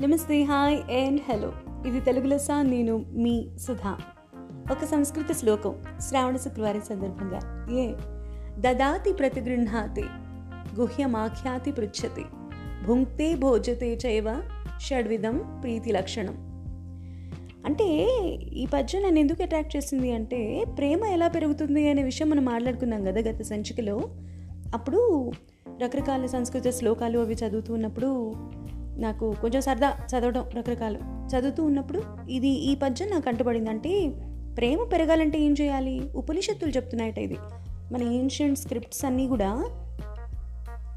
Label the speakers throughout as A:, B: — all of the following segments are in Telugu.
A: నమస్తే హాయ్ అండ్ హలో. ఇది తెలుగు లెస్స నేను మీ సుధా. ఒక సంస్కృత శ్లోకం శ్రావణ శుక్రవారం సందర్భంగా. ఏ? దదాతి ప్రతిగృహాతి గుహ్యమాఖ్యాతి పృచ్చతి భుంక్తే భోజతే చైవ షడ్విధం ప్రీతి లక్షణం. అంటే ఈ పద్యం నన్ను ఎందుకు అట్రాక్ట్ చేసింది అంటే ప్రేమ ఎలా పెరుగుతుంది అనే విషయం మనం మాట్లాడుకున్నాం కదా గత సంచికలో. అప్పుడు రకరకాల సంస్కృత శ్లోకాలు అవి చదువుతున్నప్పుడు నాకు కొంచెం సరదా చదవడం రకరకాలు. చదువుతూ ఉన్నప్పుడు ఇది ఈ పద్యం నాకు అంటుపడింది. అంటే ప్రేమ పెరగాలంటే ఏం చేయాలి? ఉపనిషత్తులు చెప్తున్నాయట ఇది. మన ఏన్షియంట్ స్క్రిప్ట్స్ అన్నీ కూడా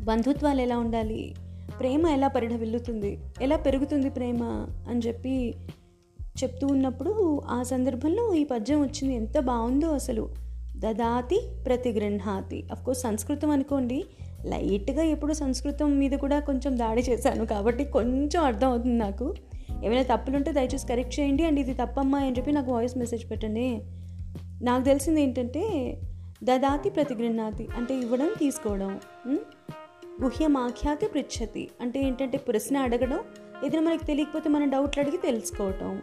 A: బంధుత్వాలు ఎలా ఉండాలి? ప్రేమ ఎలా పరిఢవిల్లుతుంది ఎలా పెరుగుతుంది ప్రేమ? అని చెప్పి చెప్తూ ఉన్నప్పుడు ఆ సందర్భంలో ఈ పద్యం వచ్చింది. ఎంత బాగుందో అసలు. దదాతి ప్రతిగృహాతి. అఫ్కోర్స్ సంస్కృతం అనుకోండి. లైట్గా ఎప్పుడు సంస్కృతం మీద కూడా కొంచెం దాడి చేశాను కాబట్టి కొంచెం అర్థం అవుతుంది నాకు. ఏమైనా తప్పులుంటే దయచేసి కరెక్ట్ చేయండి అండ్ ఇది తప్పమ్మా అని చెప్పి నాకు వాయిస్ మెసేజ్ పెట్టండి. నాకు తెలిసింది ఏంటంటే దదాతి ప్రతిగృహాతి అంటే ఇవ్వడం తీసుకోవడం గుహ్యమాఖ్యాతి పృచ్చతి అంటే ఏంటంటే ప్రశ్న అడగడం ఏదైనా మనకి తెలియకపోతే మన డౌట్లు అడిగి తెలుసుకోవటం.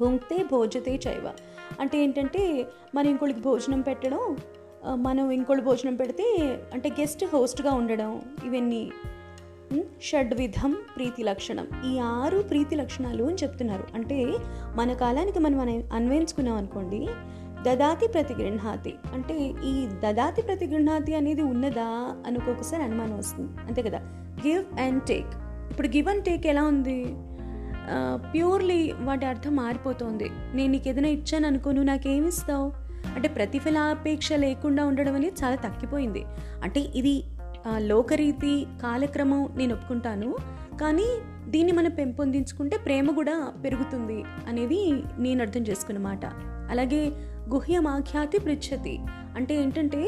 A: భుంక్తే భోజతే చైవ అంటే ఏంటంటే మనం ఇంకోళ్ళకి భోజనం పెట్టడం మనం ఇంకోళ్ళు భోజనం పెడితే అంటే గెస్ట్ హోస్ట్గా ఉండడం ఇవన్నీ షడ్విధం ప్రీతి లక్షణం. ఈ ఆరు ప్రీతి లక్షణాలు అని చెప్తున్నారు. అంటే మన కాలానికి మనం మనం అన్వయించుకున్నాం అనుకోండి దదాతి ప్రతిగృహాతి అంటే ఈ దదాతి ప్రతిగృహాతి అనేది ఉన్నదా అని ఒక్కొక్కసారి అనుమానం వస్తుంది. అంతే కదా? గివ్ అండ్ టేక్ ఇప్పుడు గివ్ అండ్ టేక్ ఎలా ఉంది? ప్యూర్లీ వాటి అర్థం మారిపోతుంది. నేను నీకు ఏదైనా ఇచ్చాను అనుకో నువ్వు నాకేమిస్తావు అంటే ప్రతిఫలాపేక్ష లేకుండా ఉండడం అనేది చాలా తగ్గిపోయింది. అంటే ఇది లోకరీతి కాలక్రమం నేను ఒప్పుకుంటాను కానీ దీన్ని మనం పెంపొందించుకుంటే ప్రేమ కూడా పెరుగుతుంది అనేది నేను అర్థం చేసుకున్నమాట అలాగే గుహ్యమాఖ్యాతి పృచ్ఛతి. అంటే ఏంటంటే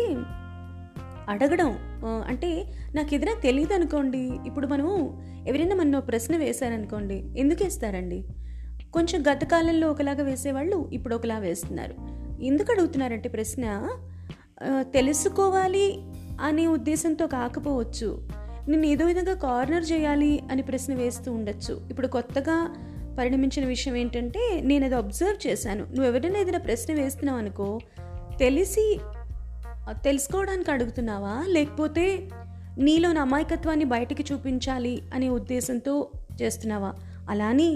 A: అడగడం అంటే నాకు ఏదైనా తెలియదు అనుకోండి ఇప్పుడు మనము ఎవరైనా మన ప్రశ్న వేశారనుకోండి ఎందుకు వేస్తారండి? కొంచెం గతకాలంలో ఒకలాగా వేసేవాళ్ళు ఇప్పుడు ఒకలా వేస్తున్నారు. ఎందుకు అడుగుతున్నారంటే ప్రశ్న తెలుసుకోవాలి అనే ఉద్దేశంతో కాకపోవచ్చు. నేను ఏదో విధంగా కార్నర్ చేయాలి అని ప్రశ్న వేస్తూ ఉండొచ్చు. ఇప్పుడు కొత్తగా పరిణమించిన విషయం ఏంటంటే నేను అది అబ్జర్వ్ చేశాను. నువ్వు ఎవరైనా ఏదైనా ప్రశ్న వేస్తున్నావు అనుకో తెలిసి తెలుసుకోవడానికి అడుగుతున్నావా? లేకపోతే నీలోని అమాయకత్వాన్ని బయటికి చూపించాలి అనే ఉద్దేశంతో చేస్తున్నావా? అలా అని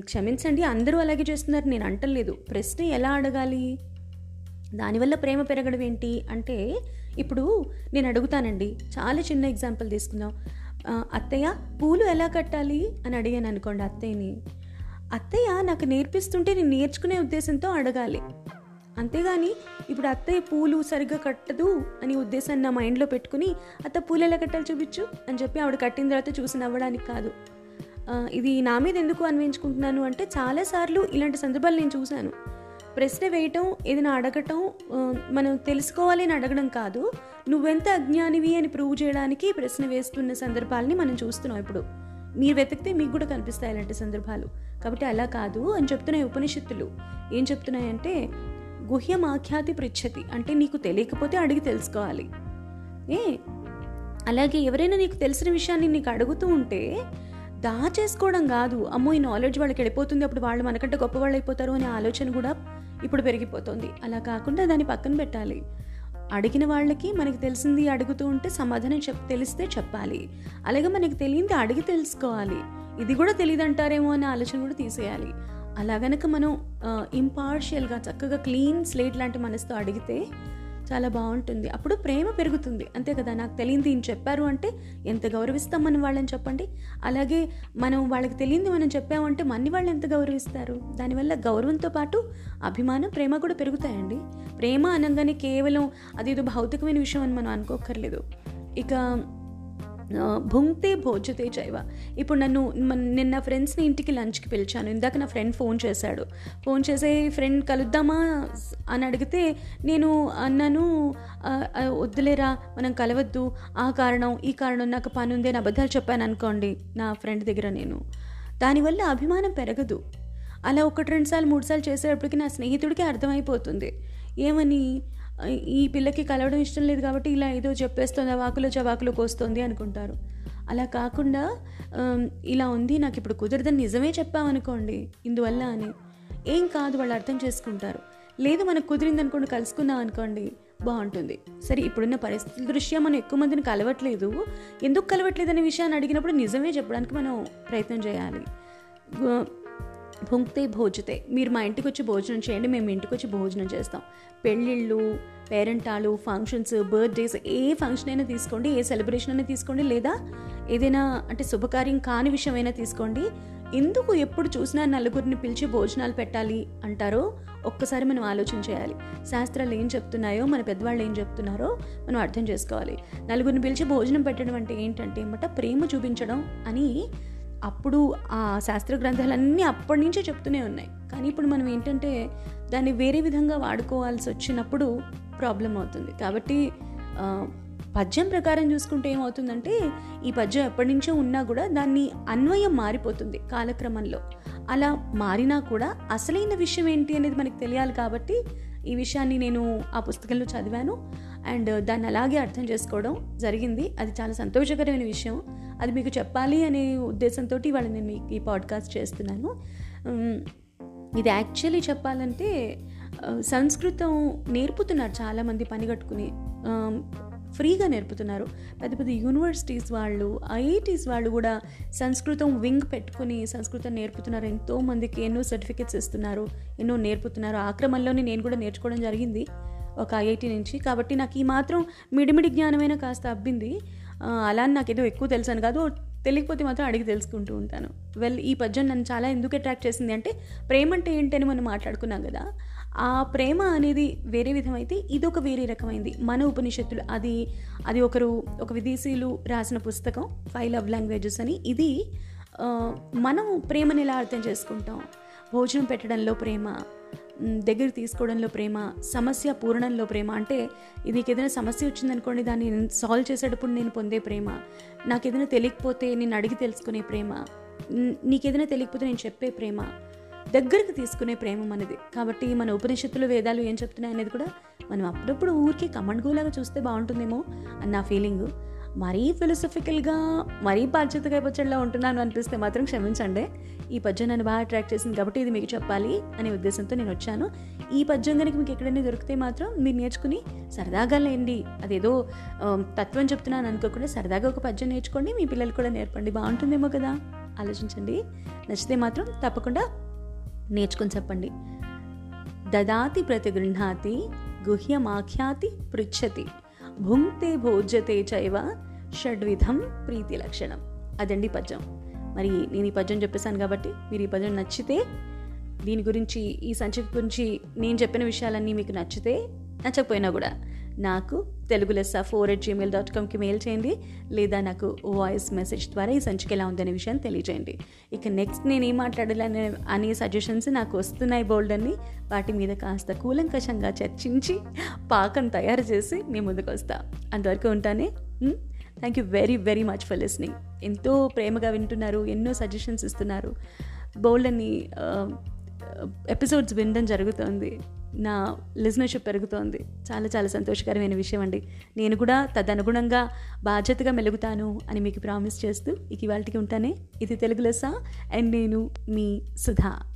A: క్షమించండి అందరూ అలాగే చేస్తున్నారు నేను అంటలేదు. ప్రశ్న ఎలా అడగాలి? దానివల్ల ప్రేమ పెరగడం ఏంటి? అంటే ఇప్పుడు నేను అడుగుతానండి. చాలా చిన్న ఎగ్జాంపుల్ తీసుకుందాం. అత్తయ్య పూలు ఎలా కట్టాలి? అని అడిగాను అనుకోండి అత్తయ్యని. అత్తయ్య నాకు నేర్పిస్తుంటే నేను నేర్చుకునే ఉద్దేశంతో అడగాలి. అంతేగాని ఇప్పుడు అత్తయ్య పూలు సరిగ్గా కట్టదు అని ఉద్దేశాన్ని నా మైండ్లో పెట్టుకుని అత్త పూలు ఎలా కట్టాలి చూపించు అని చెప్పి ఆవిడ కట్టిన తర్వాత చూసి నవ్వడానికి కాదు. ఇది నా మీద ఎందుకు అన్వయించుకుంటున్నాను అంటే చాలాసార్లు ఇలాంటి సందర్భాలు నేను చూశాను. ప్రశ్న వేయటం ఏదైనా అడగటం మనం తెలుసుకోవాలి అని అడగడం కాదు నువ్వెంత అజ్ఞానివి అని ప్రూవ్ చేయడానికి ప్రశ్న వేస్తున్న సందర్భాలని మనం చూస్తున్నాం ఇప్పుడు. మీరు వెతికితే మీకు కూడా కనిపిస్తాయి ఇలాంటి సందర్భాలు. కాబట్టి అలా కాదు అని చెప్తున్నాయి ఉపనిషత్తులు. ఏం చెప్తున్నాయంటే గుహ్యమాఖ్యాతి పృచ్చతి అంటే నీకు తెలియకపోతే అడిగి తెలుసుకోవాలి. ఏ? అలాగే ఎవరైనా నీకు తెలిసిన విషయాన్ని నీకు అడుగుతూ ఉంటే దాచేసుకోవడం కాదు. అమ్మో ఈ నాలెడ్జ్ వాళ్ళకి వెళ్ళిపోతుంది. అప్పుడు వాళ్ళు మనకంటే గొప్ప వాళ్ళు అయిపోతారు అనే ఆలోచన కూడా ఇప్పుడు పెరిగిపోతుంది. అలా కాకుండా దాన్ని పక్కన పెట్టాలి. అడిగిన వాళ్ళకి మనకి తెలిసింది అడుగుతూ ఉంటే సమాధానం చెప్ తెలిస్తే చెప్పాలి. అలాగే మనకి తెలియంది అడిగి తెలుసుకోవాలి. ఇది కూడా తెలియదంటారేమో అనే ఆలోచన కూడా తీసేయాలి. అలా గనక మనం ఇంపార్షియల్గా చక్కగా క్లీన్ స్లేట్ లాంటి మనసుతో అడిగితే చాలా బాగుంటుంది. అప్పుడు ప్రేమ పెరుగుతుంది. అంతే కదా? నాకు తెలియంది ఈయన చెప్పారు అంటే ఎంత గౌరవిస్తాం మనం వాళ్ళని చెప్పండి. అలాగే మనం వాళ్ళకి తెలియంది మనం చెప్పామంటే మన్ని వాళ్ళు ఎంత గౌరవిస్తారు? దానివల్ల గౌరవంతో పాటు అభిమానం ప్రేమ కూడా పెరుగుతాయండి. ప్రేమ అనగానే కేవలం అదేదో భౌతికమైన విషయం అని మనం అనుకోకర్లేదు ఇక భుంక్తే భోజతే చైవ. ఇప్పుడు నన్ను నిన్న ఫ్రెండ్స్ని ఇంటికి లంచ్కి పిలిచాను. ఇందాక నా ఫ్రెండ్ ఫోన్ చేశాడు. ఫోన్ చేసే ఫ్రెండ్ కలుద్దామా అని అడిగితే నేను అన్నాను వద్దులేరా మనం కలవద్దు. ఆ కారణం ఈ కారణం నాకు పని ఉంది అని అబద్ధాలు చెప్పాను అనుకోండి నా ఫ్రెండ్ దగ్గర నేను. దానివల్ల అభిమానం పెరగదు. అలా ఒకటి రెండు సార్లు మూడు సార్లు చేసేటప్పటికి నా స్నేహితుడికి అర్థమైపోతుంది. ఏమని? ఈ పిల్లకి కలవడం ఇష్టం లేదు కాబట్టి ఇలా ఏదో చెప్పేస్తుంది వాకులో జవాకులు కోస్తుంది అనుకుంటారు. అలా కాకుండా ఇలా ఉంది నాకు ఇప్పుడు కుదరదని నిజమే చెప్పామనుకోండి ఇందువల్ల అని. ఏం కాదు వాళ్ళు అర్థం చేసుకుంటారు. లేదు మనకు కుదిరింది అనుకోండి కలుసుకుందాం అనుకోండి బాగుంటుంది. సరే ఇప్పుడున్న పరిస్థితుల దృష్ట్యా మనం ఎక్కువ మందిని కలవట్లేదు. ఎందుకు కలవట్లేదు అనే విషయాన్ని అడిగినప్పుడు నిజమే చెప్పడానికి మనం ప్రయత్నం చేయాలి. భుంక్తే భోజితే. మీరు మా ఇంటికి వచ్చి భోజనం చేయండి మేము ఇంటికి వచ్చి భోజనం చేస్తాం. పెళ్ళిళ్ళు పేరెంటాలు ఫంక్షన్స్ బర్త్డేస్ ఏ ఫంక్షన్ అయినా తీసుకోండి ఏ సెలబ్రేషన్ అయినా తీసుకోండి లేదా ఏదైనా అంటే శుభకార్యం కాని విషయమైనా తీసుకోండి. ఎందుకు ఎప్పుడు చూసినా నలుగురిని పిలిచి భోజనాలు పెట్టాలి అంటారో ఒక్కసారి మనం ఆలోచన చేయాలి. శాస్త్రాలు ఏం చెప్తున్నాయో మన పెద్దవాళ్ళు ఏం చెప్తున్నారో మనం అర్థం చేసుకోవాలి. నలుగురిని పిలిచి భోజనం పెట్టడం అంటే ఏంటంటే ఏమంట ప్రేమ చూపించడం అని అప్పుడు ఆ శాస్త్ర గ్రంథాలన్నీ అప్పటి నుంచే చెప్తూనే ఉన్నాయి. కానీ ఇప్పుడు మనం ఏంటంటే దాన్ని వేరే విధంగా వాడుకోవాల్సి వచ్చినప్పుడు ప్రాబ్లం అవుతుంది. కాబట్టి పద్యం ప్రకారం చూసుకుంటే ఏమవుతుందంటే ఈ పద్యం ఎప్పటి నుంచో ఉన్నా కూడా దాన్ని అన్వయం మారిపోతుంది కాలక్రమంలో. అలా మారినా కూడా అసలైన విషయం ఏంటి అనేది మనకు తెలియాలి కాబట్టి ఈ విషయాన్ని నేను ఆ పుస్తకంలో చదివాను. అండ్ దాన్ని అలాగే అర్థం చేసుకోవడం జరిగింది. అది చాలా సంతోషకరమైన విషయం. అది మీకు చెప్పాలి అనే ఉద్దేశంతో ఇవాళ నేను మీకు ఈ పాడ్కాస్ట్ చేస్తున్నాను. ఇది యాక్చువల్లీ చెప్పాలంటే సంస్కృతం నేర్పుతున్నారు చాలామంది పని కట్టుకుని. ఫ్రీగా నేర్పుతున్నారు. పెద్ద పెద్ద యూనివర్సిటీస్ వాళ్ళు ఐఐటీస్ వాళ్ళు కూడా సంస్కృతం వింగ్ పెట్టుకుని సంస్కృతం నేర్పుతున్నారు. ఎంతోమందికి ఎన్నో సర్టిఫికెట్స్ ఇస్తున్నారు ఎన్నో నేర్పుతున్నారు. ఆ క్రమంలోనే నేను కూడా నేర్చుకోవడం జరిగింది ఒక ఐఐటి నుంచి. కాబట్టి నాకు ఈ మాత్రం మిడిమిడి జ్ఞానమైన కాస్త అబ్బింది. అలా అని నాకు ఏదో ఎక్కువ తెలుసాను కాదు తెలియకపోతే మాత్రం అడిగి తెలుసుకుంటూ ఉంటాను. వెల్ ఈ పద్యం నన్ను చాలా ఎందుకు అట్రాక్ట్ చేసింది అంటే ప్రేమ అంటే ఏంటని మనం మాట్లాడుకున్నాం కదా ఆ ప్రేమ అనేది వేరే విధమైతే ఇది ఒక వేరే రకమైంది. మన ఉపనిషత్తులు అది అది ఒకరు ఒక విదేశీయులు రాసిన పుస్తకం ఫైవ్ లవ్ లాంగ్వేజెస్ అని. ఇది మనం ప్రేమని ఎలా అర్థం చేసుకుంటాం? భోజనం పెట్టడంలో ప్రేమ దగ్గర తీసుకోవడంలో ప్రేమ సమస్య పూరణంలో ప్రేమ అంటే ఇది ఏదైనా సమస్య వచ్చిందనుకోండి దాన్ని సాల్వ్ చేసేటప్పుడు నేను పొందే ప్రేమ. నాకు ఏదైనా తెలియకపోతే నేను అడిగి తెలుసుకునే ప్రేమ. నీకేదైనా తెలియకపోతే నేను చెప్పే ప్రేమ. దగ్గరికి తీసుకునే ప్రేమ మనది. కాబట్టి మన ఉపనిషత్తులు వేదాలు ఏం చెప్తున్నాయి అనేది కూడా మనం అప్పుడప్పుడు ఊరికే కమండ్గోలాగా చూస్తే బాగుంటుందేమో అని నా ఫీలింగ్ మరీ ఫిలసఫికల్గా మరీ బాధ్యతగా వచ్చేలా ఉంటున్నాను అనిపిస్తే మాత్రం క్షమించండి. ఈ పద్యం నన్ను బాగా అట్రాక్ట్ చేసింది కాబట్టి ఇది మీకు చెప్పాలి అనే ఉద్దేశంతో నేను వచ్చాను. ఈ పద్యం కనుక మీకు ఎక్కడైనా దొరికితే మాత్రం మీరు నేర్చుకుని సరదాగా లేండి. అదేదో తత్వం చెప్తున్నాను అనుకోకుండా సరదాగా ఒక పద్యం నేర్చుకోండి మీ పిల్లలు కూడా నేర్పండి. బాగుంటుందేమో కదా? ఆలోచించండి. నచ్చితే మాత్రం తప్పకుండా నేర్చుకుని చెప్పండి. దదాతి ప్రతిగృహాతి గుహ్యమాఖ్యాతి పృచ్చతి భుంక్తే భోజ్యతే చైవ షడ్విధం ప్రీతి లక్షణం. అదండి పద్యం. మరి నేను ఈ పద్యం చెప్పేశాను కాబట్టి మీరు ఈ పద్యం నచ్చితే దీని గురించి ఈ సంచిక గురించి నేను చెప్పిన విషయాలన్నీ మీకు నచ్చితే నచ్చకపోయినా కూడా నాకు తెలుగు లెస్స ఫోర్ ఎట్ జీమెయిల్ డాట్ కామ్కి మెయిల్ చేయండి. లేదా నాకు వాయిస్ మెసేజ్ ద్వారా ఈ సంచిక ఎలా ఉందనే విషయాన్ని తెలియజేయండి. ఇక నెక్స్ట్ నేను ఏం మాట్లాడాలని అనే సజెషన్స్ నాకు వస్తున్నాయి బోల్డ్ అని వాటి మీద కాస్త కూలంకషంగా చర్చించి పాకం తయారు చేసి మీ ముందుకు వస్తా. అంతవరకు ఉంటానే. Thank you very very much for listening ఎంతో ప్రేమగా వింటున్నారు ఎన్నో సజెషన్స్ ఇస్తున్నారు. బోల్డ్ అని ఎపిసోడ్స్ వినడం జరుగుతోంది. నా లిజనర్షిప్ పెరుగుతోంది. చాలా చాలా సంతోషకరమైన విషయం అండి. నేను కూడా తదనుగుణంగా బాధ్యతగా మెలుగుతాను అని మీకు ప్రామిస్ చేస్తూ ఇక ఇవాళకి ఉంటానే. ఇది తెలుగు లెస్స. అండ్ నేను మీ సుధా.